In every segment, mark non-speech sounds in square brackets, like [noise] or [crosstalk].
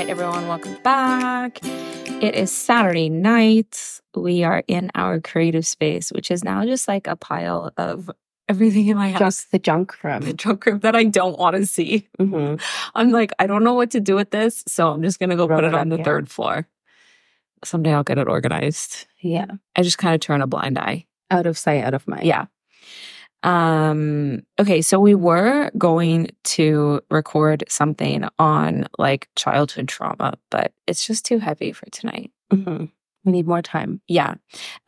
right, everyone, welcome back. It is Saturday night. We are in our creative space, which is now just like a pile of everything in my house. Just the junk room. the junk room that I don't want to see. hmm I'm like, I don't know what to do with this, so I'm just gonna go Roll put it on the yeah. third floor. Someday I'll get it organized. Yeah. I just kind of turn a blind eye. Out of sight, out of mind. Yeah. Um okay, so we were going to record something on like childhood trauma, but it's just too heavy for tonight. hmm We need more time. Yeah.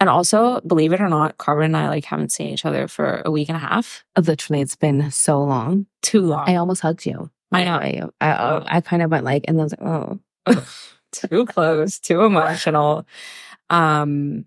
And also, believe it or not, Carmen and I like haven't seen each other for a week and a half. Literally, it's been so long. Too long. I almost hugged you. I know. I, I, I kind of went like, and then I was like, oh. too close, too emotional. Um,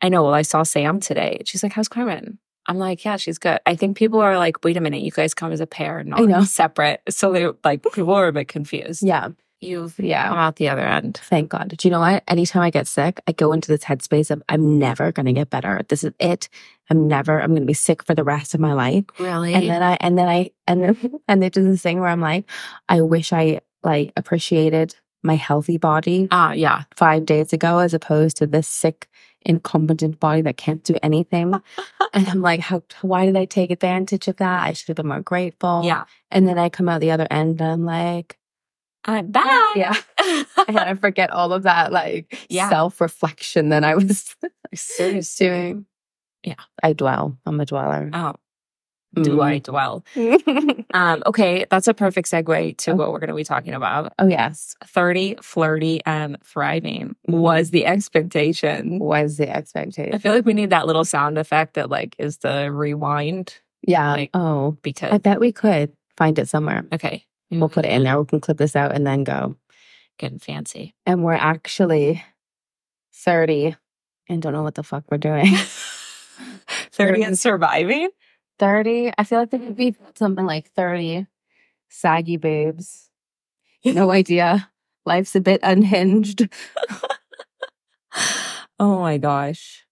I know. Well, I saw Sam today. She's like, "How's Carmen?" I'm like, "Yeah, she's good." I think people are like, "Wait a minute, you guys come as a pair, not I know. separate." [laughs] So they like people are a bit confused. Yeah. You've Yeah. come out the other end. Thank God. Do you know what? Anytime I get sick, I go into this headspace of I'm never going to get better. This is it. I'm never, I'm going to be sick for the rest of my life. Really? And then I, and then I, and then, [laughs] and they do this thing where I'm like, I wish I like appreciated my healthy body ah, yeah. five days ago as opposed to this sick, incompetent body that can't do anything. [laughs] and I'm like, how, why did I take advantage of that? I should have been more grateful. Yeah. And then I come out the other end and I'm like, I'm back. [laughs] Yeah. and I forget all of that like [laughs] Yeah. self reflection that I was doing. Yeah. I dwell. I'm a dweller. Oh, do I dwell? [laughs] Um, okay, that's a perfect segue to Oh. what we're going to be talking about. oh, yes. 30, flirty, and thriving was the expectation. Was the expectation. I feel like we need that little sound effect that like is the rewind yeah. like- oh, because I bet we could find it somewhere. okay, We'll put it in there. We can clip this out and then go. getting fancy. And we're actually 30 and don't know what the fuck we're doing. [laughs] 30 and [laughs] surviving? 30. I feel like there could be something like 30 saggy boobs. No [laughs] idea. Life's a bit unhinged. [laughs] oh my gosh.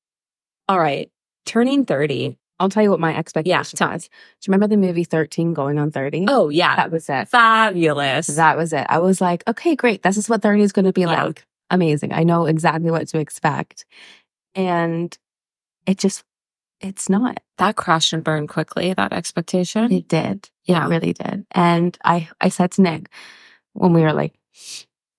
All right. Turning 30. I'll tell you what my expectation was. Do you remember the movie 13 going on 30? Oh yeah. that was it. Fabulous. That was it. I was like, okay, great. This is what 30 is going to be Yeah. like. Amazing. I know exactly what to expect. And it just, it's not. that crashed and burned quickly, that expectation. It did. yeah. It really did. And I, I said to Nick when we were like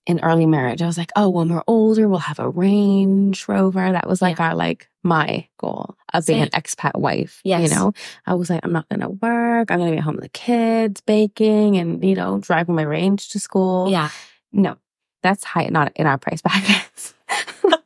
in early marriage, I was like, oh, when we're older, we'll have a Range Rover. That was like our, like, my goal of being an expat wife. Yes. You know, I was like, I'm not going to work. I'm going to be at home with the kids, baking and, you know, driving my range to school. yeah. No, that's high, not in our price brackets. [laughs]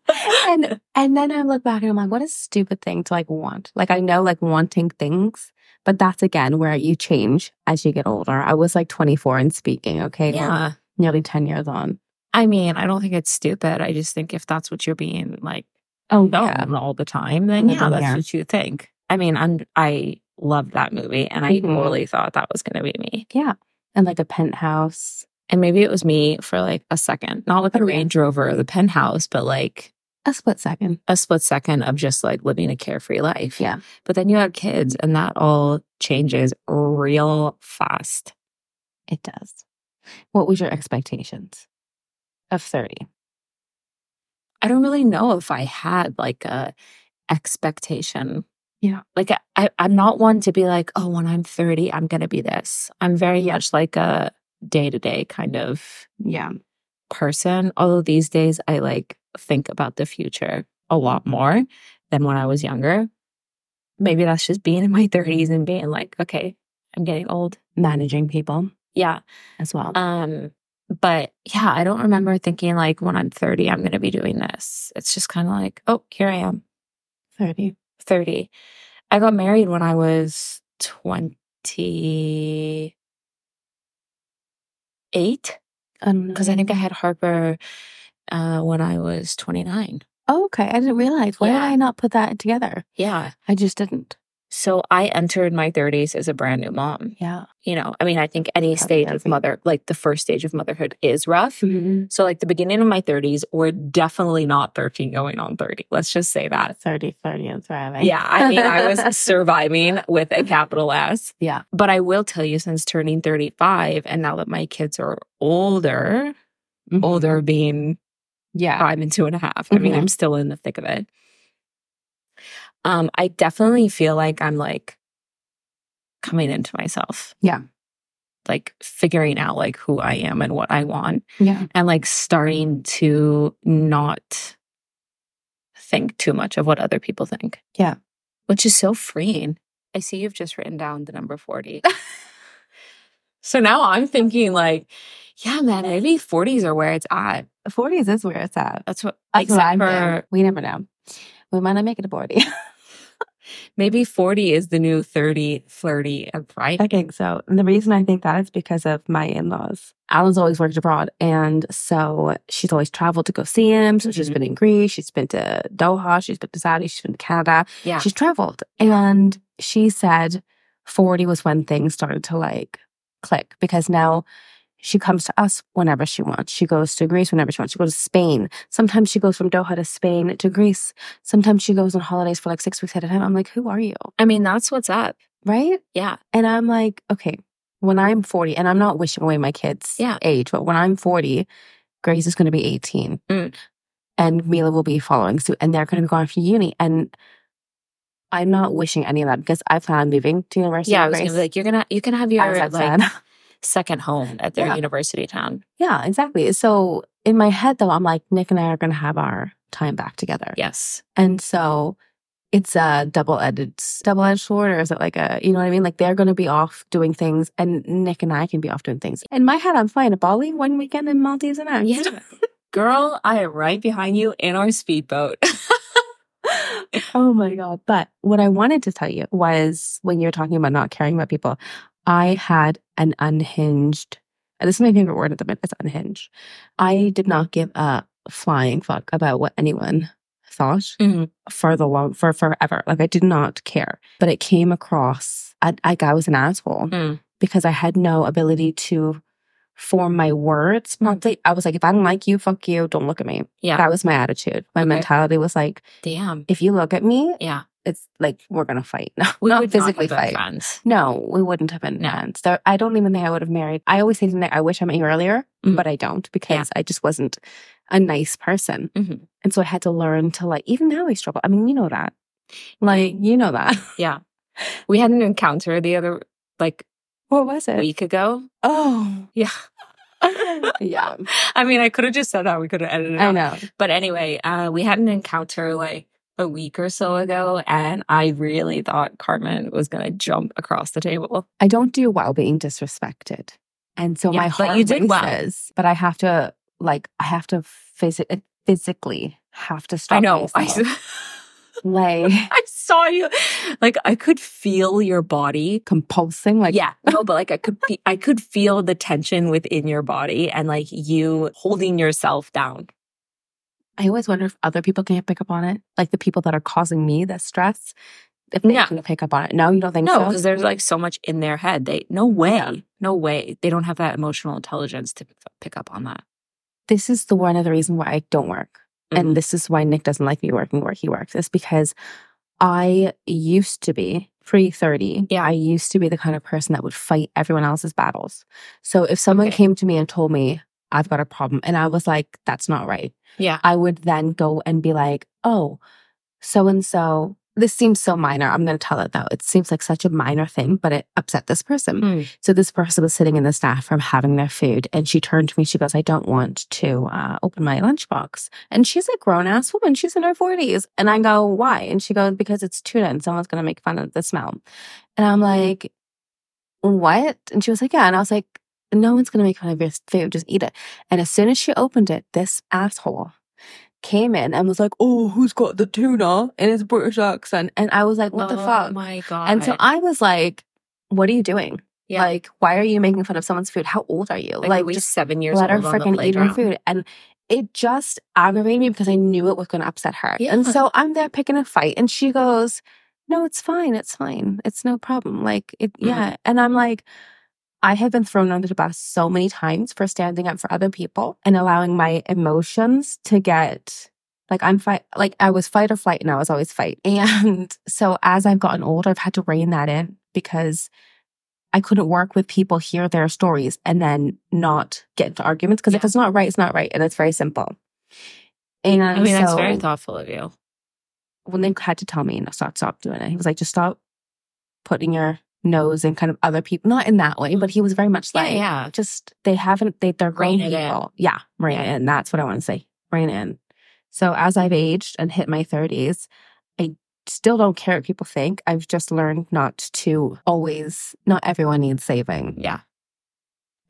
and and then I look back and I'm like, what a stupid thing to like want. Like I know like wanting things, but that's again where you change as you get older. I was like 24 and speaking, okay? Yeah. Nearly 10 years on. I mean, I don't think it's stupid. I just think if that's what you're being like Oh known all the time, then yeah, that's what you think. I mean, I'm I loved that movie and I Mhm. totally thought that was gonna be me. Yeah. And like a penthouse. And maybe it was me for like a second. Not with the Oh, yeah. Range Rover or the penthouse, but like A split second. a split second of just like living a carefree life. Yeah. But then you have kids and that all changes real fast. It does. What was your expectations of 30? I don't really know if I had like a expectation. Yeah. Like I, I'm not one to be like, oh, when I'm 30, I'm gonna be this. I'm very much like a day to day kind of Yeah. person. Although these days I like think about the future a lot more than when I was younger. Maybe that's just being in my [laughs] 30s and being like, okay, I'm getting old. Managing people Yeah. as well. Um, but yeah, I don't remember thinking like when I'm 30, I'm gonna be doing this. It's just kind of like, oh, here I am. 30. 30. I got married when I was 28 because I think I had Harper uh, when I was 29. Oh, okay. I didn't realize. Why Yeah. did I not put that together? Yeah. I just didn't. So I entered my 30s as a brand new mom. Yeah. You know, I mean, I think any stage of mother, like the first stage of motherhood is rough. So, like the beginning of my 30s, we're definitely not 13 going on 30. Let's just say that. 30, 30 and thriving. Yeah. I mean, I was [laughs] surviving with a [laughs] capital S. Yeah. But I will tell you, since turning 35, and now that my kids are older, Mhm. older being Yeah. five and two and a half. I mean. I'm still in the thick of it. Um, I definitely feel like I'm like coming into myself. Yeah. Like figuring out like who I am and what I want Yeah. and like starting to not think too much of what other people think. Yeah. Which is so freeing. I see you've just written down the number 40. [laughs] so now I'm thinking like, yeah, man, maybe 40s are where it's at. 40s is where it's at. That's what That's what I'm for. We never know. We might not make it to 40. [laughs] maybe 40 is the new 30, flirty, and right? I think so. And the reason I think that is because of my in laws. Alan's always worked abroad. And so she's always traveled to go see him. So she's Mhm. been in Greece, she's been to Doha, she's been to Saudi, she's been to Canada. Yeah. She's traveled. And she said 40 was when things started to like click because now she comes to us whenever she wants. She goes to Greece whenever she wants. She goes to Spain. Sometimes she goes from Doha to Spain to Greece. Sometimes she goes on holidays for like six weeks at a time. I'm like, who are you? I mean, that's what's up. Right? Yeah. And I'm like, okay, when I'm 40, and I'm not wishing away my kids' Yeah. age, but when I'm 40, Grace is going to be 18 Mm. and Mila will be following suit and they're going to be going to uni. And I'm not wishing any of that because I plan on moving to university. Yeah. I was like, you're gonna you can have your like. [laughs] second home at their Yeah. university town. yeah, exactly. So in my head, though, I'm like, Nick and I are going to have our time back together. Yes. And so it's a double edged double edged sword, or is it like a you know what I mean? Like they're gonna be off doing things and Nick and I can be off doing things. In my head, I'm flying to Bali one weekend and Maldives and Yeah. Girl, I am right behind you in our speedboat. [laughs] oh my god. But what I wanted to tell you was when you were talking about not caring about people, I had an unhinged this is my favorite word at the minute, it's unhinged. I did not give a flying fuck about what anyone thought. Mhm. for the long for forever. Like I did not care, but it came across like I was an asshole Mm. because I had no ability to form my words properly. I was like, if I don't like you, fuck you. Don't look at me. Yeah. That was my attitude. My Okay. mentality was like, Damn. if you look at me, Yeah. It's like we're gonna fight. [laughs] No, We not would physically not have been fight. friends. No, we wouldn't have been No. friends. There, I don't even think I would have married. I always say to Nick, I wish I met you earlier, Mhm. but I don't because I just wasn't a nice person. Mhm. And so I had to learn to like, even now I struggle. I mean, you know that. Like, you know that. [laughs] Yeah. We had an encounter the other like What was it? A week ago. Oh, Yeah. [laughs] yeah. I mean, I could have just said that. We could have edited it I out. know. But anyway, uh, we had an encounter like a week or so ago, and I really thought Carmen was going to jump across the table. I don't do well being disrespected. And so Yeah, my but heart you did well. but I have to, like, I have to phys- uh, physically have to stop I know. [laughs] I, like, [laughs] I saw you. Like, I could feel your body. compulsing. Like, yeah. No, but like, I could, fe- I could feel the tension within your body and like you holding yourself down. I always wonder if other people can't pick up on it. Like the people that are causing me the stress, if they Yeah. can pick up on it. No, you don't think No, so? because there's like so much in their head. They, no way, Yeah. no way. They don't have that emotional intelligence to pick up on that. this is the one of the reason why I don't work. Mhm. And this is why Nick doesn't like me working where he works, is because I used to be pre 30. Yeah. I used to be the kind of person that would fight everyone else's battles. So if someone Okay. came to me and told me, I've got a problem, and I was like, that's not right, Yeah. I would then go and be like, oh, so and so, this seems so minor. I'm going to tell it though. It seems like such a minor thing, but it upset this person. Mm. So this person was sitting in the staff room having their food, and she turned to me. She goes, "I don't want to uh, open my lunchbox." And she's a grown ass woman. She's in her forties, and I go, "Why?" And she goes, "Because it's tuna, and someone's gonna make fun of the smell." And I'm like, "What?" And she was like, "Yeah." And I was like, "No one's gonna make fun of your food. Just eat it." And as soon as she opened it, this asshole came in and was like, "Oh, who's got the tuna?" in his British accent, and I was like, "What the Oh fuck?" my God. And so I was like, "What are you doing?" Yeah. Like, why are you making fun of someone's food? How old are you? like, Like, just seven years let her the freaking eat her food. And it just aggravated me because I knew it was going to upset her. And so I'm there picking a fight, and she goes, "No, it's fine. It's fine. It's no problem." Like, it, Mhm. yeah. And I'm like, I have been thrown under the bus so many times for standing up for other people and allowing my emotions to get like I'm fight like I was fight or flight and I was always fight. [laughs] And so as I've gotten older, I've had to rein that in because I couldn't work with people, hear their stories, and then not get into arguments. Because if it's not right, it's not right. And it's very simple. And I mean, that's very thoughtful of you. when Nick had to tell me, no, stop, stop doing it. He was like, just stop putting your nose and kind of other people. Not in that way, but he was very much like, yeah. yeah. just they haven't they they're grown it in. people. Yeah, rein Yeah. in. That's what I want to say. Rein in. So as I've aged and hit my thirties, I still don't care what people think. I've just learned not to always. Not everyone needs saving, Yeah.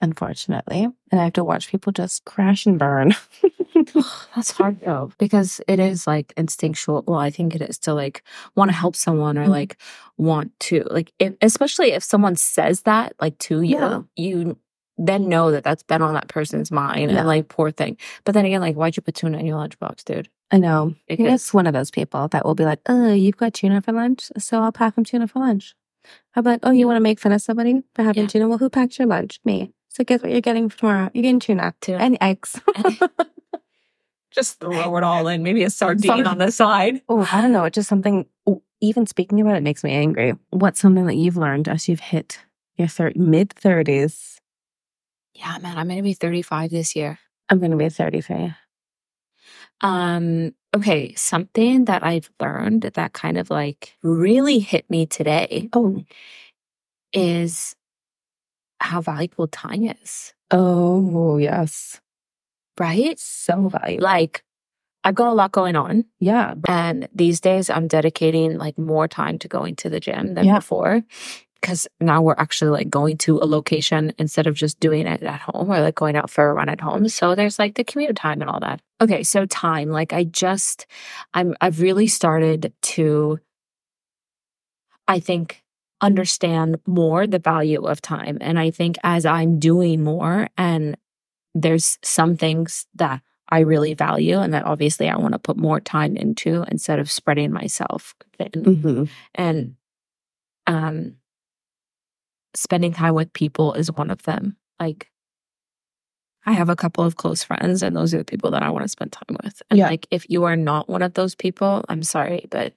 unfortunately, and I have to watch people just crash and burn. [laughs] [sighs] That's hard though, because it is like instinctual. Well, I think it is to like want to help someone or Mhm. like want to like, if, especially if someone says that like to you, Yeah. you then know that that's been on that person's mind Yeah. and like poor thing. But then again, like, why'd you put tuna in your lunchbox, dude? I know. Because- It's one of those people that will be like, "Oh, you've got tuna for lunch, so I'll pack them tuna for lunch." How about, "Oh, you want to make fun of somebody for having Yeah. tuna? Well, who packed your lunch? Me. So guess what you're getting for tomorrow? You're getting tuna Tuna. and eggs." [laughs] [laughs] Just throw it all in. Maybe a Sorry. sardine on the side. oh, I don't know. It's just something. oh, Even speaking about it makes me angry. What's something that you've learned as you've hit your thir- mid thirties? Yeah, man, I'm gonna be 35 this year. I'm going to be thirty-three. Um, okay, something that I've learned that kind of like really hit me today Oh, is how valuable time is, oh yes, right? so valuable. Like, I've got a lot going on, yeah, and these days I'm dedicating like more time to going to the gym than Yeah. before. Because now we're actually like going to a location instead of just doing it at home or like going out for a run at home. So there's like the commute time and all that. Okay, so time, like I just, I'm, I've really started to, I think, understand more the value of time. And I think as I'm doing more and there's some things that I really value and that obviously I want to put more time into instead of spreading myself thin. hmm And um spending time with people is one of them. Like I have a couple of close friends and those are the people that I want to spend time with. And Yeah. like if you are not one of those people, I'm sorry, but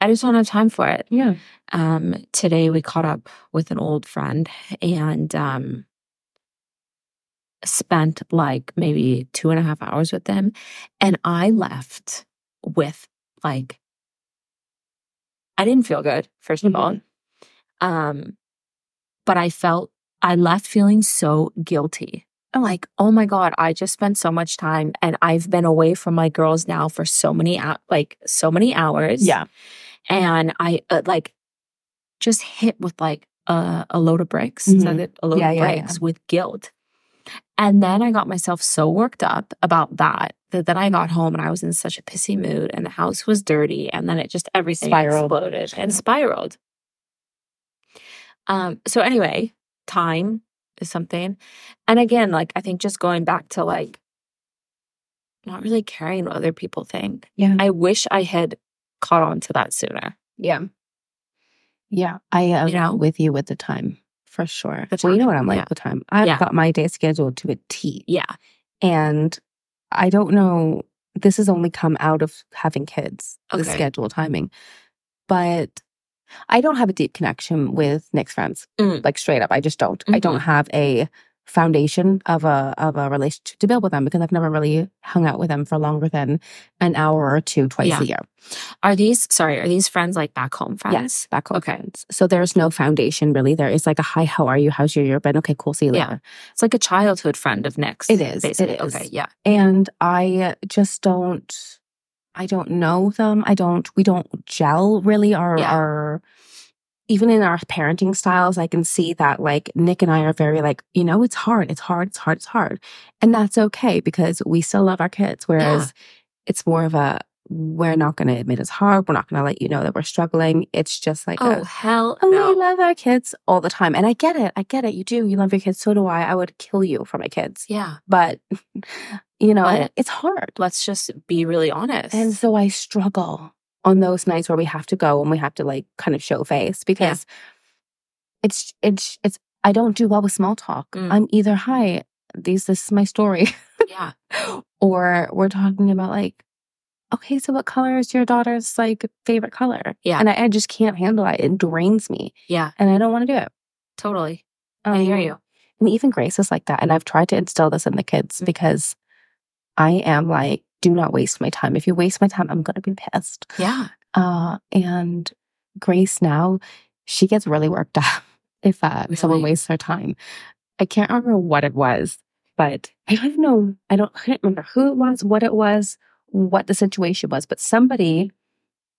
I just don't have time for it. yeah, Um, today we caught up with an old friend and um, spent like maybe two and a half hours with them. And I left with like, I didn't feel good, 1st of all. Um, but I felt, I left feeling so guilty. I'm like, oh my God, I just spent so much time and I've been away from my girls now for so many, like so many hours yeah, and I uh, like just hit with like a, a load of bricks, that Mhm. it? a load Yeah, of yeah, bricks with guilt. And then I got myself so worked up about that that then I got home and I was in such a pissy mood and the house was dirty and then it just everything Spiraled. exploded and spiraled. Um so anyway, time is something. And again, like I think just going back to like not really caring what other people think. yeah. I wish I had caught on to that sooner. Yeah. Yeah. I am You know? with you with the time for sure. The well, you know what I'm like yeah. with time. I've Yeah. got my day scheduled to a T. Yeah. And I don't know, this has only come out of having kids, the schedule timing. But I don't have a deep connection with Nick's friends. Mm. Like straight up. I just don't. I don't have a foundation of a of a relationship to build with them because I've never really hung out with them for longer than an hour or two twice Yeah. a year. Are these sorry? Are these friends like back home friends? Yes, back home Okay. friends. So there's no foundation really. There is like a hi, how are you? How's your year been? Okay, cool. See you Yeah. later. It's like a childhood friend of Nick's. It is, it Basically. is. Okay. Yeah. And I just don't. I don't know them. I don't. We don't gel really. Our Yeah. our even in our parenting styles, I can see that like Nick and I are very like you know it's hard. It's hard. It's hard. It's hard, and that's okay because we still love our kids. Whereas it's more of a we're not going to admit it's hard. We're not going to let you know that we're struggling. It's just like Oh a, hell Oh, we love our kids all the time. And I get it. I get it. You do. You love your kids. So do I. I would kill you for my kids. Yeah. But, [laughs] you know, But- it's hard. Let's just be really honest. And so I struggle on those nights where we have to go and we have to like kind of show face because it's, it's, it's, I don't do well with small talk. Mm. I'm either, hi, these, this is my story. yeah. [laughs] or we're talking about like, okay, so what color is your daughter's like favorite color? Yeah. And I, I just can't handle it. It drains me Yeah. and I don't want to do it. Totally. I hear Um, you. And even Grace is like that. And I've tried to instill this in the kids Mm. because I am like, do not waste my time. If you waste my time, I'm going to be pissed. Yeah. Uh, and Grace now, she gets really worked [laughs] up if uh, someone wastes her time. I can't remember what it was, but I don't know. I don't, I can't remember who it was, what it was, what the situation was, but somebody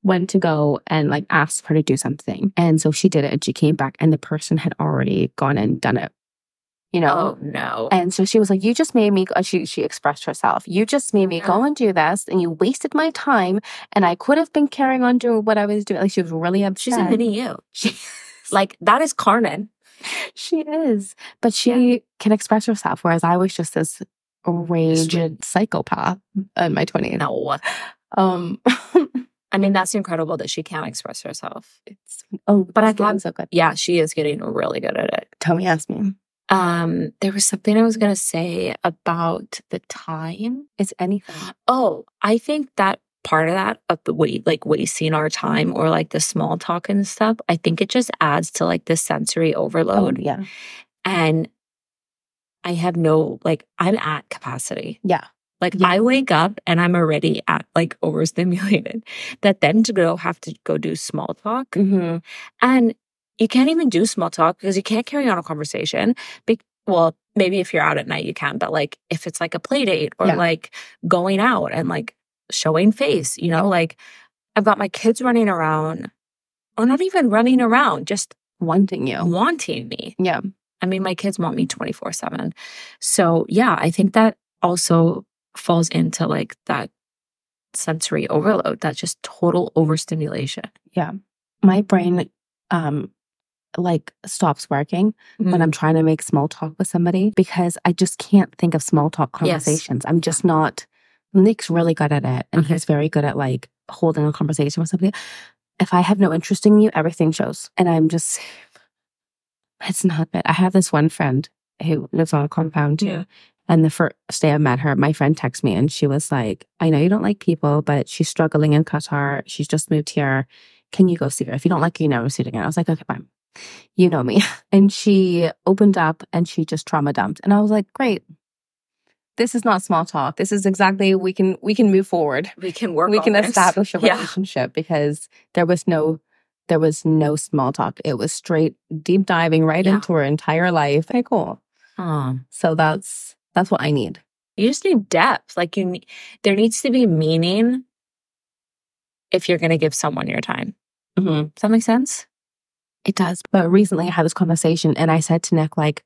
went to go and like asked her to do something. And so she did it and she came back and the person had already gone and done it, you know? Oh no. And so she was like, "You just made me." uh, She she expressed herself. You just made me go and do this, and you wasted my time. And I could have been carrying on doing what I was doing. Like she was really upset. She's a mini you. [laughs] She, Like that is Carmen. she is, but she can express herself. Whereas I was just this raged psychopath in my twenties. No. Um, [laughs] I mean, that's incredible that she can't express herself. it's oh, But I thought- so good. Yeah, she is getting really good at it. Tell me, ask me. Um, there was something I was gonna say about the time. It's anything. Oh, I think that part of that of the wait like wasting our time or like the small talk and stuff, I think it just adds to like the sensory Oh overload. yeah, And I have no like I'm at capacity. yeah. Like Yeah. I wake up and I'm already at like overstimulated. That then to go have to go do small talk. Mm-hmm. And you can't even do small talk because you can't carry on a conversation. Be- well, maybe if you're out at night you can, but like if it's like a play date or Yeah. like going out and like showing face, you know, like I've got my kids running around or not even running around, just Wanting you. wanting me. Yeah. I mean, my kids want me 24 7. So, yeah, I think that also falls into like that sensory overload, that just total overstimulation. Yeah. My brain, um, like stops working Mm-hmm. when I'm trying to make small talk with somebody because I just can't think of small talk Yes. conversations. I'm just not. Nick's really good at it, and Okay. he's very good at like holding a conversation with somebody. If I have no interest in you, everything shows, and I'm just. It's not good. I have this one friend who lives on a compound too. Yeah. And the first day I met her, my friend texted me and she was like, I know you don't like people, but she's struggling in Qatar. She's just moved here. Can you go see her? If you don't like her, you never see her again. I was like, okay, fine. You know me. [laughs] And she opened up and she just trauma dumped. And I was like, great. This is not small talk. This is exactly we can we can move forward. we can work we can this. establish a Yeah. relationship because there was no there was no small talk. It was straight deep diving right Yeah. into her entire life. Okay, cool. Um, So that's that's what I need. you just need depth. Like you need, there needs to be meaning if you're going to give someone your time. Mm-hmm. Does that make sense? It does. But recently I had this conversation and I said to Nick, like,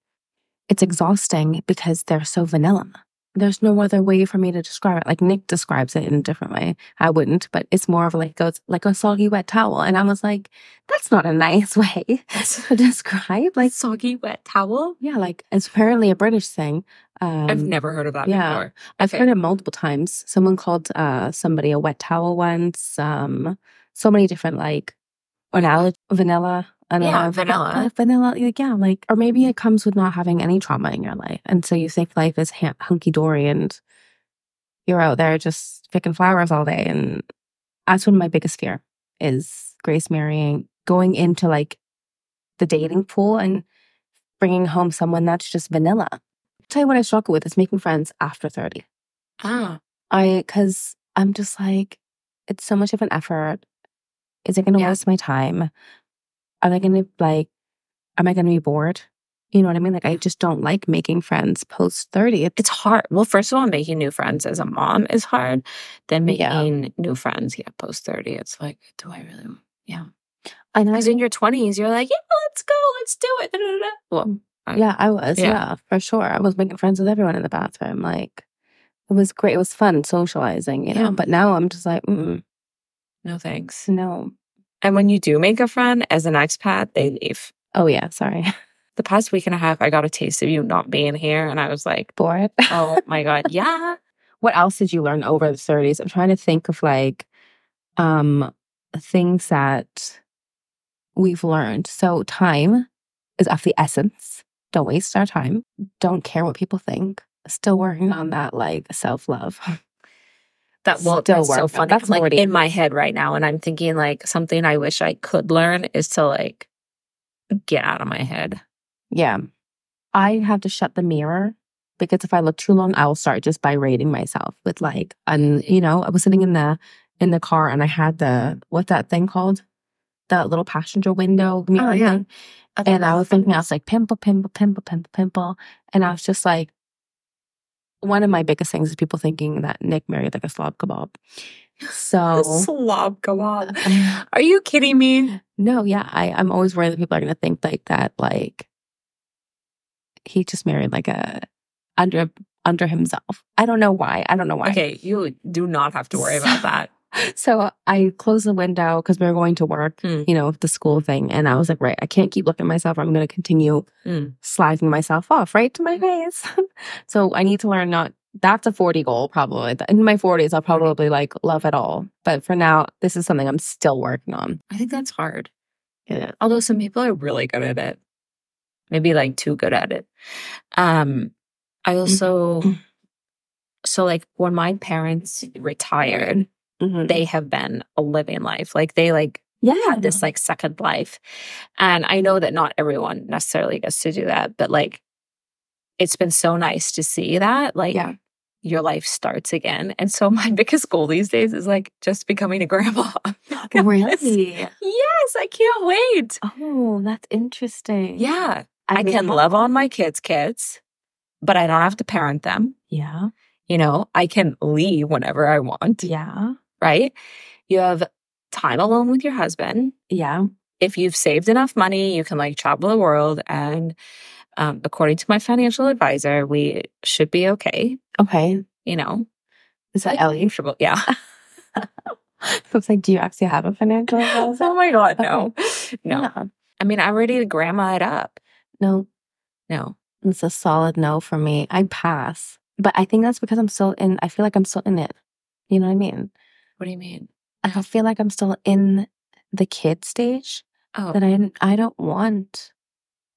it's exhausting because they're so vanilla. There's no other way for me to describe it. Like Nick describes it in a different way. I wouldn't, but it's more of like goes like a soggy wet towel. And I was like, that's not a nice [laughs] way to describe. Like, soggy wet towel. yeah, like it's apparently a British thing. Um, I've never heard of that yeah. before. I've heard it multiple times. Someone called uh, somebody a wet towel once. Um, so many different like vanilla, vanilla, Yeah, vanilla. vanilla. like, Yeah, like or maybe it comes with not having any trauma in your life, and so you think life is ha- hunky dory, and you're out there just picking flowers all day. And that's one of my biggest fear is Grace marrying, going into like the dating pool and bringing home someone that's just vanilla. tell you what I struggle with is making friends after thirty. Ah, I because I'm just like it's so much of an effort. Is it going to Yeah. waste my time? Are they going to like? Am I going to be bored? You know what I mean? Like I just don't like making friends post thirty. It's it's hard. Well, first of all, making new friends as a mom is hard. Then Yeah. making new friends, yeah, post 30, it's like, do I really? Yeah. I Because in your 20s, you're like, yeah, let's go, let's do it. da, da, da. Well, I- yeah, I was Yeah. yeah. for sure. I was making friends with everyone in the bathroom. Like it was great. It was fun socializing, you know. Yeah. But now I'm just like, mm, no thanks. no. And when you do make a friend as an expat, they leave. Oh yeah, sorry, [laughs] The past week and a half, I got a taste of you not being here. And I was like, bored. [laughs] oh my God, yeah. what else did you learn over the 30s? I'm trying to think of like um things that we've learned. So time is of the essence. Don't waste our time. Don't care what people think. Still working on that like self-love. [laughs] That well, Still that's so funny. That's like already- in my head right now, and I'm thinking like something I wish I could learn is to like get out of my head. Yeah. I have to shut the mirror because if I look too long, I will start just berating myself with like, and you know, I was sitting in the in the car and I had the what's that thing called? The little passenger window mirror Oh, yeah. thing. And I was thinking, I was like, pimple, pimple, pimple, pimple, pimple. And I was just like, one of my biggest things is people thinking that Nick married like a slob kebab. So, [laughs] slob kebab. [laughs] Are you kidding me? no, yeah, I, I'm always worried that people are going to think like that, like he just married like a under under himself. I don't know why. I don't know why. Okay, you do not have to worry about that. [laughs] So I closed the window because we were going to work, Hmm. you know, the school thing. And I was like, right, I can't keep looking at myself. I'm going to continue Mm. sliding myself off right to my face. [laughs] so I need to learn not, that's a 40 goal probably. In my 40s, I'll probably like love it all. But for now, this is something I'm still working on. I think that's hard. Yeah. Although some people are really good at it. Maybe like too good at it. Um I also so like when my parents retired, Mhm. they have been a living life. Like they like yeah. had this like second life. And I know that not everyone necessarily gets to do that, but like it's been so nice to see that like Yeah. your life starts again. And so my biggest goal these days is like just becoming a grandma. [laughs] I'm not gonna miss- Really? Yes, I can't wait. Oh, that's interesting. Yeah. I, mean, can love on my kids' kids, but I don't have to parent them. Yeah. You know, I can leave whenever I want, Yeah. Right? You have time alone with your husband. Yeah. If you've saved enough money, you can like travel the world. And um, according to my financial advisor, we should be okay. Okay. You know, Is that like, Ellie? comfortable. Yeah. [laughs] I was like, do you actually have a financial [laughs] advisor? oh my God. No. No. Yeah. I mean, I'm ready to grandma it up. No, No. it's a solid no for me. I pass. But I think that's because I'm still in, I feel like I'm still in it. You know what I mean? What do you mean? I feel like I'm still in the kid stage Oh, that I, I don't want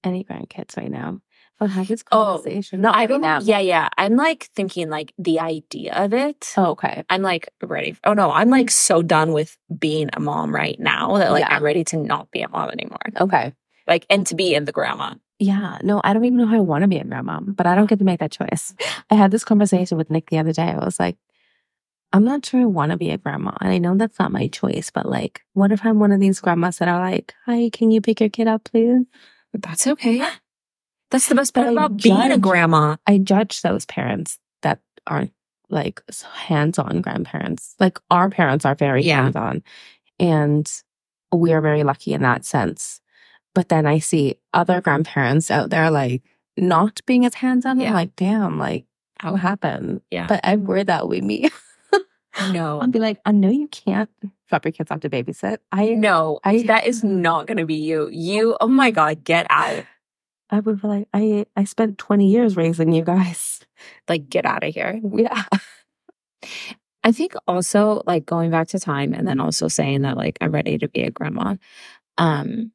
any grandkids right now. I have this Oh, conversation, not I don't now. Yeah, yeah. I'm like thinking like the idea of it. Oh, okay. I'm like ready. Oh no, I'm like mm-hmm. so done with being a mom right now that like Yeah. I'm ready to not be a mom anymore. Okay. Like and to be in the grandma. Yeah, no, I don't even know how I want to be a grandma, but I don't get to make that choice. [laughs] I had this conversation with Nick the other day. I was like, I'm not sure I want to be a grandma. And I know that's not my choice, but like, what if I'm one of these grandmas that are like, hi, can you pick your kid up, please? That's okay. That's the best part I about being a grandma. I judge those parents that aren't like hands on grandparents. Like, our parents are very Yeah. hands on, and we are very lucky in that sense. But then I see other grandparents out there like not being as hands on. Yeah. I'm like, damn, like, how happened? Yeah. But I'm worried that be me. [laughs] No. I'll be like, I know you can't drop your kids off to babysit. I No, I- that is not gonna be you. You oh my god, get out. I would be like, I I spent 20 years raising you guys. Like get out of here. Yeah. I think also like going back to time and then also saying that like I'm ready to be a grandma. Um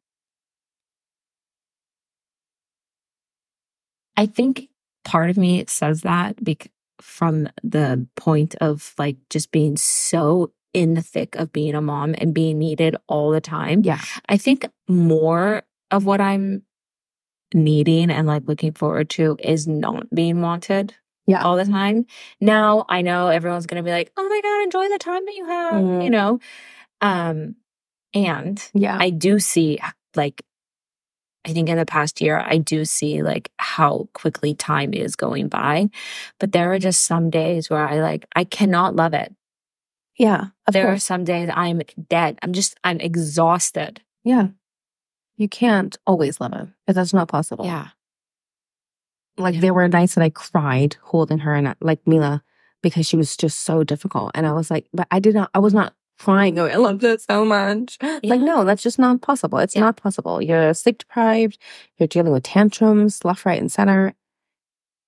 I think part of me says that bec- from the point of like just being so in the thick of being a mom and being needed all the time. Yeah. I think more of what I'm needing and like looking forward to is not being wanted Yeah. all the time. Now I know everyone's going to be like, "Oh my god, enjoy the time that you have," Mhm. you know. Um and Yeah. I do see like I think in the past year I do see like how quickly time is going by. But there are just some days where I like I cannot love it. yeah. Of there are some days I'm dead. I'm just I'm exhausted. Yeah. You can't always love it. That's not possible. Yeah. Like Yeah. there were nights that I cried holding her and like Mila because she was just so difficult. And I was like, but I did not, I was not crying. going, I love this so much. Like, no, that's just not possible. It's Yeah. not possible. You're sleep deprived. You're dealing with tantrums left, right, and center.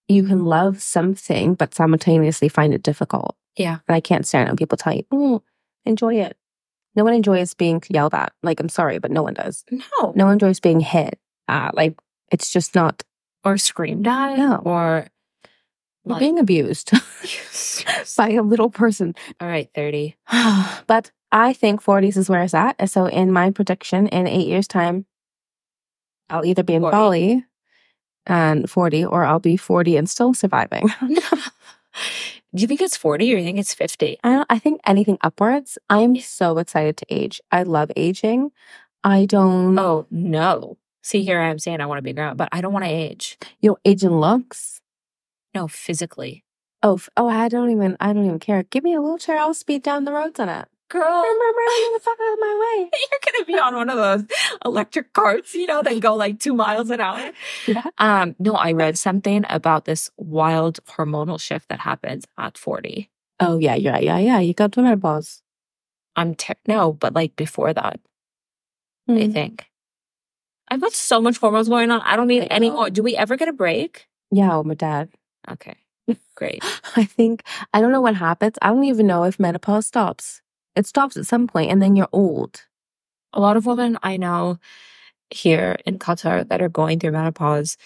You can love something, but simultaneously find it difficult. Yeah. And I can't stand it when people tell you, oh, enjoy it. No one enjoys being yelled at. Like, I'm sorry, but no one does. No. No one enjoys being hit. Uh, like, it's just not Or screamed at. No. Or you're like, being abused [laughs] by a little person. all right, 30. [sighs] but I think 40s is where it's at. So, in my prediction, in eight years' time, I'll either be in 40. Bali and 40, or I'll be 40 and still surviving. [laughs] [laughs] Do you think it's 40 or you think it's 50? I, don't, I think anything upwards. I'm so excited to age. I love aging. I don't. Oh, no. See, here I am saying I want to be a grandma, but I don't want to age. You know, aging looks. No, physically. Oh, f- oh, I don't even. I don't even care. Give me a wheelchair. I'll speed down the roads on it. Girl, [laughs] the fuck out of my way. [laughs] you're going to be on one of those electric carts, you know, that go like two miles an hour. [laughs] Yeah. Um, no, I read something about this wild hormonal shift that happens at 40. Oh yeah, yeah, yeah, yeah. You got the menopause. I'm ter- no, but like before that, I Mm. think. I've got so much hormones going on. I don't need I any know. more. Do we ever get a break? Yeah, oh, my dad. Okay. Great. [gasps] I think I don't know what happens. I don't even know if menopause stops. It stops at some point, and then you're old. a lot of women I know here in Qatar that are going through menopause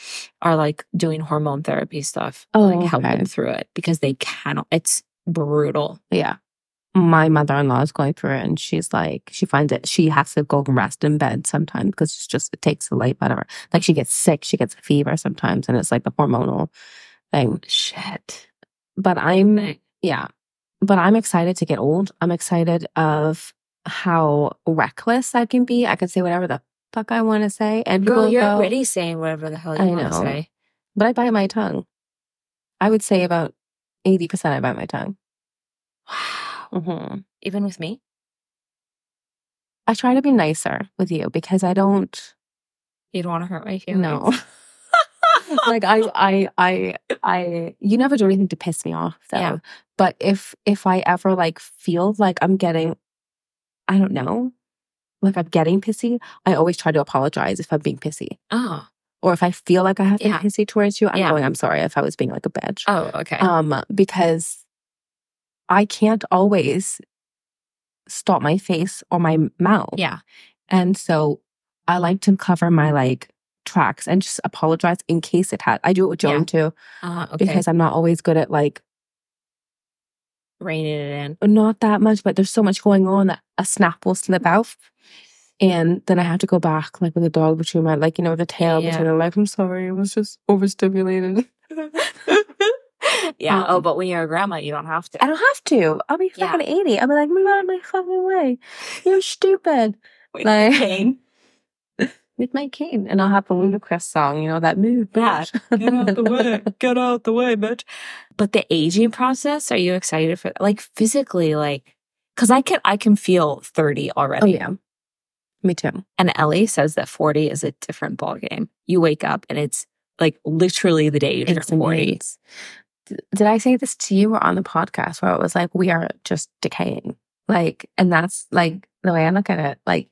are like doing hormone therapy stuff, Oh, like help okay. them through it because they cannot. It's brutal. Yeah. My mother in law is going through it, and she's like, she finds it. She has to go rest in bed sometimes because it's just it takes the life out of her. Like she gets sick, she gets a fever sometimes, and it's like the hormonal thing. Shit. But I'm yeah, but I'm excited to get old. I'm excited of how reckless I can be. I can say whatever the fuck I want to say, and Girl, you're go, already saying whatever the hell you I want to know. say. But I bite my tongue. I would say about eighty percent. I bite my tongue. Wow. hmm Even with me? I try to be nicer with you because I don't. You don't want to hurt my feelings? No. Like I, I, I, I, you never do anything to piss me off though. Yeah. But if, if I ever like feel like I'm getting, I don't know, like I'm getting pissy, I always try to apologize if I'm being pissy. Oh. Or if I feel like I have been Yeah. pissy towards you, I'm Yeah. going, I'm sorry if I was being like a bitch. Oh, okay. Um, because I can't always stop my face or my mouth. yeah. And so I like to cover my like tracks and just apologize in case it had. I do it with Joan Yeah. too Uh, okay. because I'm not always good at like Reining it in. not that much, but there's so much going on that a snap will slip out. And then I have to go back like with a dog between my like, you know, the tail Yeah. between the like, I'm sorry, it was just overstimulated. [laughs] yeah. Um, oh, but when you're a grandma, you don't have to. I don't have to. I'll be Yeah. fucking 80. I'll be like, move out of my fucking way. You're stupid. [laughs] Like- pain. With my cane. And I'll have a mm. Ludacris song, you know, that move. Yeah. Get out the way. [laughs] Get out the way, bitch. But the aging process, are you excited for like physically, like because I can I can feel 30 already. Oh yeah. Me too. And Ellie says that 40 is a different ballgame. You wake up and it's like literally the day you turn 40. D- Did I say this to you or on the podcast where it was like, we are just decaying? Like, and that's like the way I look at it. Like,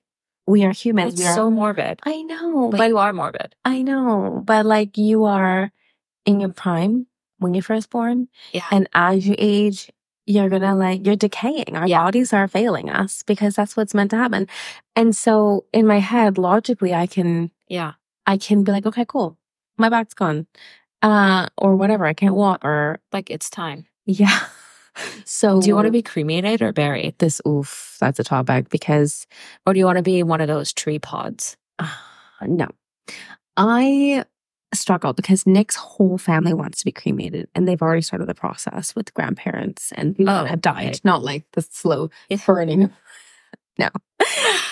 we are humans. It's we are, so morbid. I know, But but you are morbid. I know, but like you are in your prime when you're first born. Yeah. And as you age, you're gonna like, you're decaying. Our Yeah. bodies are failing us because that's what's meant to happen. And so in my head, logically, I can yeah. I can be like, okay, cool. My back's gone. Uh, or whatever. I can't walk or Like it's time. yeah. So Do you want to be cremated or buried? this oof, that's a topic because Or do you want to be one of those tree pods? uh, no. I struggle because Nick's whole family wants to be cremated and they've already started the process with grandparents and people Oh, have died. Not like the slow burning. [laughs] no.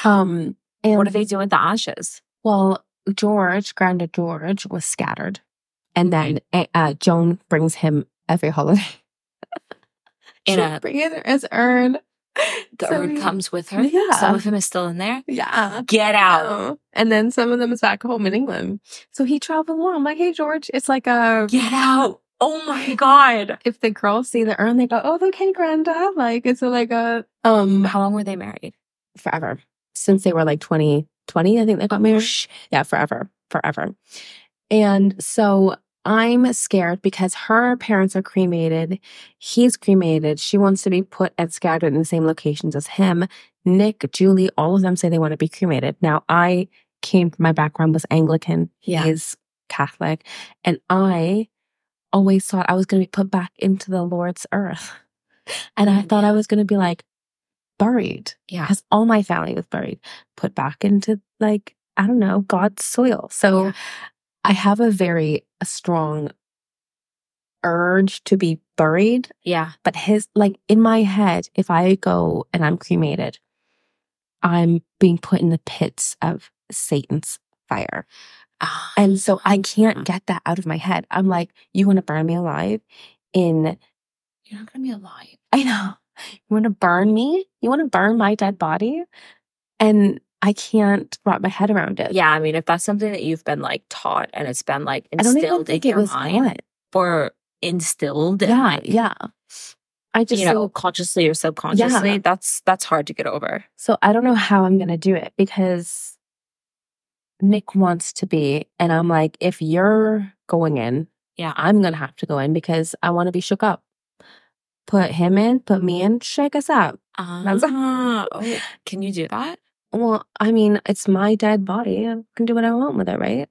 Um and what do they do with the ashes? Well, George, Grandad George, was scattered, and then uh, uh, Joan brings him every holiday. In She'll a- bring it his urn. The So urn comes with her. Yeah. Some of him is still in there. Yeah. Get out. Oh. And then some of them is back home in England. So he traveled along. Like, hey, George, it's like a. Get out. Oh my God. If the girls see the urn, they go, "Oh, okay, Grandad." Like it's like a um How long were they married? forever since they were like 20, 20, I think they got married. Shh. Yeah, forever, forever. And so I'm scared because her parents are cremated. He's cremated. She wants to be put and scattered in the same locations as him. Nick, Julie, all of them say they want to be cremated. Now, I came, from my background was Anglican. Yeah. He's Catholic. And I always thought I was going to be put back into the Lord's earth. And I Mm. thought I was going to be like buried Yeah. because all my family was buried, put back into like, I don't know, God's soil. So Yeah. I have a very strong urge to be buried, Yeah. but his like in my head, if I go and I'm cremated, I'm being put in the pits of Satan's fire. And so I ah, can't get that out of my head. I'm like, you want to burn me alive in You're not gonna be alive. I know. You want to burn me? You want to burn my dead body? And I can't wrap my head around it. Yeah, I mean, if that's something that you've been like taught and it's been like I don't even instilled in think it your was mind or instilled in, Yeah, yeah. I just you know, so, consciously or subconsciously, Yeah. that's that's hard to get over. so I don't know how I'm gonna do it because Nick wants to be, and I'm like, if you're going in, Yeah. I'm gonna have to go in because I want to be shook up. Put him in, put me in, shake us up. Ah, oh, can you do that? Well, I mean, it's my dead body. I can do what I want with it, right?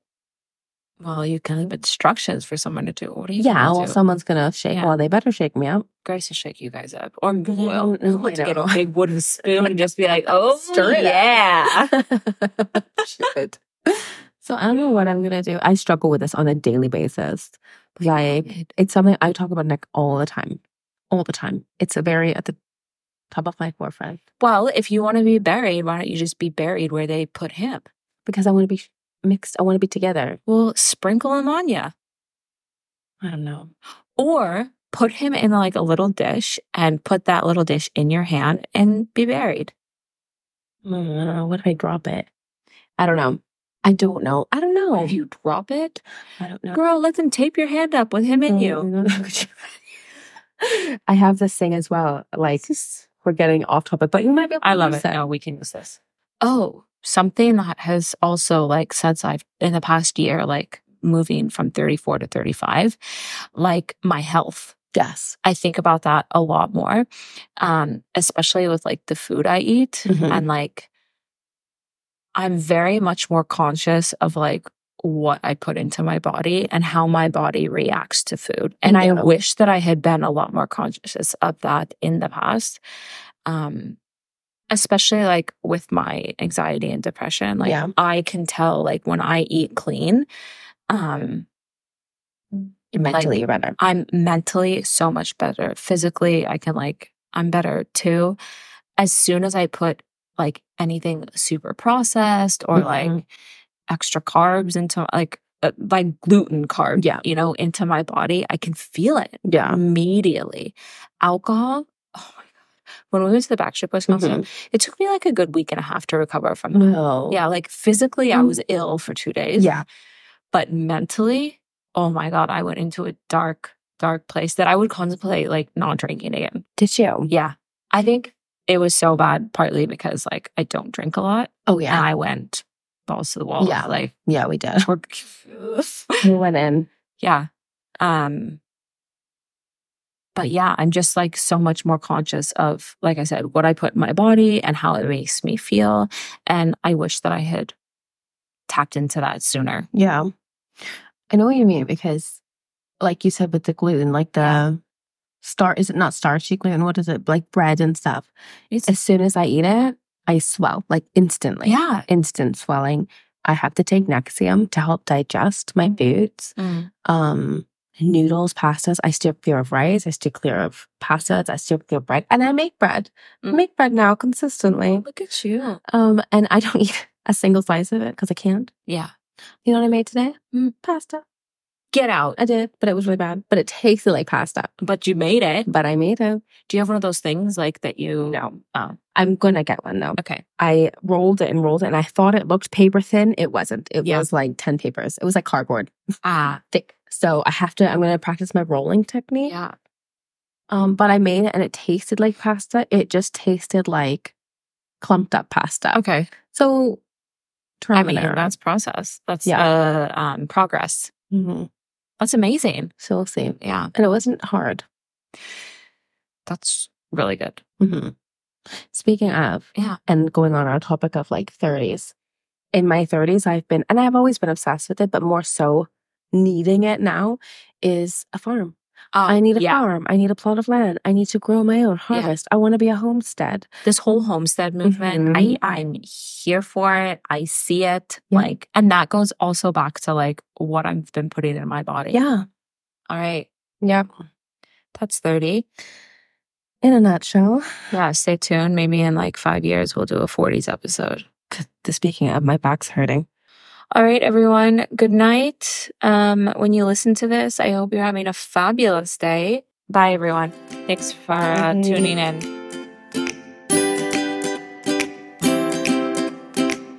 Well, you can have instructions for someone to do. What are you Yeah, gonna well, do? someone's gonna shake. Yeah. Well, they better shake me up. Grace will shake you guys up. Or Mm, mm well, mm, mm, no, we'll get a big wooden spoon and just be like, oh, Stir it yeah. [laughs] Shit. So I don't know what I'm gonna do. I struggle with this on a daily basis. Like it's something I talk about Nick all the time, all the time. It's a very at the top of my forefront Well, if you want to be buried, why don't you just be buried where they put him? because I want to be mixed. I want to be together. Well, sprinkle him on you. I don't know. Or put him in like a little dish and put that little dish in your hand and be buried. Mm, What if I drop it? I don't know. I don't know. I don't know. If you drop it, I don't know. girl, let them tape your hand up with him in you. Mm. [laughs] I have this thing as well. Like we're getting off topic, but you might be. Able to I love use it. No, we can use this. Oh, something that has also like since I've in the past year, like moving from 34 to 35, like my health. Yes. I think about that a lot more, um, especially with like the food I eat Mhm. and like I'm very much more conscious of like what I put into my body and how my body reacts to food. And I wish that I had been a lot more conscious of that in the past. Um, especially like with my anxiety and depression. Like Yeah. I can tell like when I eat clean, um, Mentally, you're better. I'm mentally so much better. Physically, I can like, I'm better too. As soon as I put like anything super processed or Mhm. like extra carbs into like, uh, like gluten carbs, Yeah. you know, into my body, I can feel it Yeah. immediately. Alcohol, oh my God. When we went to the Backstreet Boys concert, Mhm. it took me like a good week and a half to recover from that. No. Yeah, like physically, I Mm. was ill for two days Yeah. but mentally, oh my God, I went into a dark, dark place that I would contemplate like not drinking again. Did you? Yeah. I think it was so bad, partly because like I don't drink a lot Oh and yeah. I went balls to the wall. Yeah. Like, Yeah, we did. We went in. yeah. Um, but yeah, I'm just like so much more conscious of, like I said, what I put in my body and how it makes me feel. And I wish that I had tapped into that sooner. Yeah. I know what you mean because, like you said with the gluten, like the star is it not starchy gluten? What is it? Like bread and stuff. It's, As soon as I eat it, I swell like instantly. yeah. Instant swelling. I have to take Nexium to help digest my foods. Mm. Um, noodles, pastas. I steer clear of rice. I steer clear of pastas. I steer clear of bread, and I make bread. I Mm. make bread now consistently. Look at you. Um, and I don't [laughs] eat a single slice of it because I can't. Yeah. You know what I made today? Mm. Pasta. Get out. I did, but it was really bad. But it tasted like pasta. But you made it. But I made it. Do you have one of those things like that you No. Oh, I'm gonna get one though. okay. I rolled it and rolled it, and I thought it looked paper thin. It wasn't. It Yeah. was like ten papers. It was like cardboard Ah, [laughs] thick. So I have to. I'm gonna practice my rolling technique. yeah. Um, but I made it, and it tasted like pasta. It just tasted like clumped up pasta. Okay. So, I mean, that's process. That's Yeah. uh um progress. Mhm. That's amazing. So we'll see. Yeah. And it wasn't hard. That's really good. Mhm. Speaking of, Yeah. and going on our topic of like 30s, in my 30s, I've been, and I've always been obsessed with it, but more so needing it now is a farm. I need a yeah. farm. I need a plot of land. I need to grow my own harvest. I want to be a homestead. this whole homestead movement Mhm. i i'm here for it i see it Yeah. like and that goes also back to like what i've been putting in my body Yeah. all right Yep. that's 30 In a nutshell. yeah stay tuned maybe in like five years we'll do a 40s episode The, Speaking of, my back's hurting. All right everyone. Good night. Um when you listen to this i hope you're having a fabulous day. Bye everyone. Thanks for uh, tuning in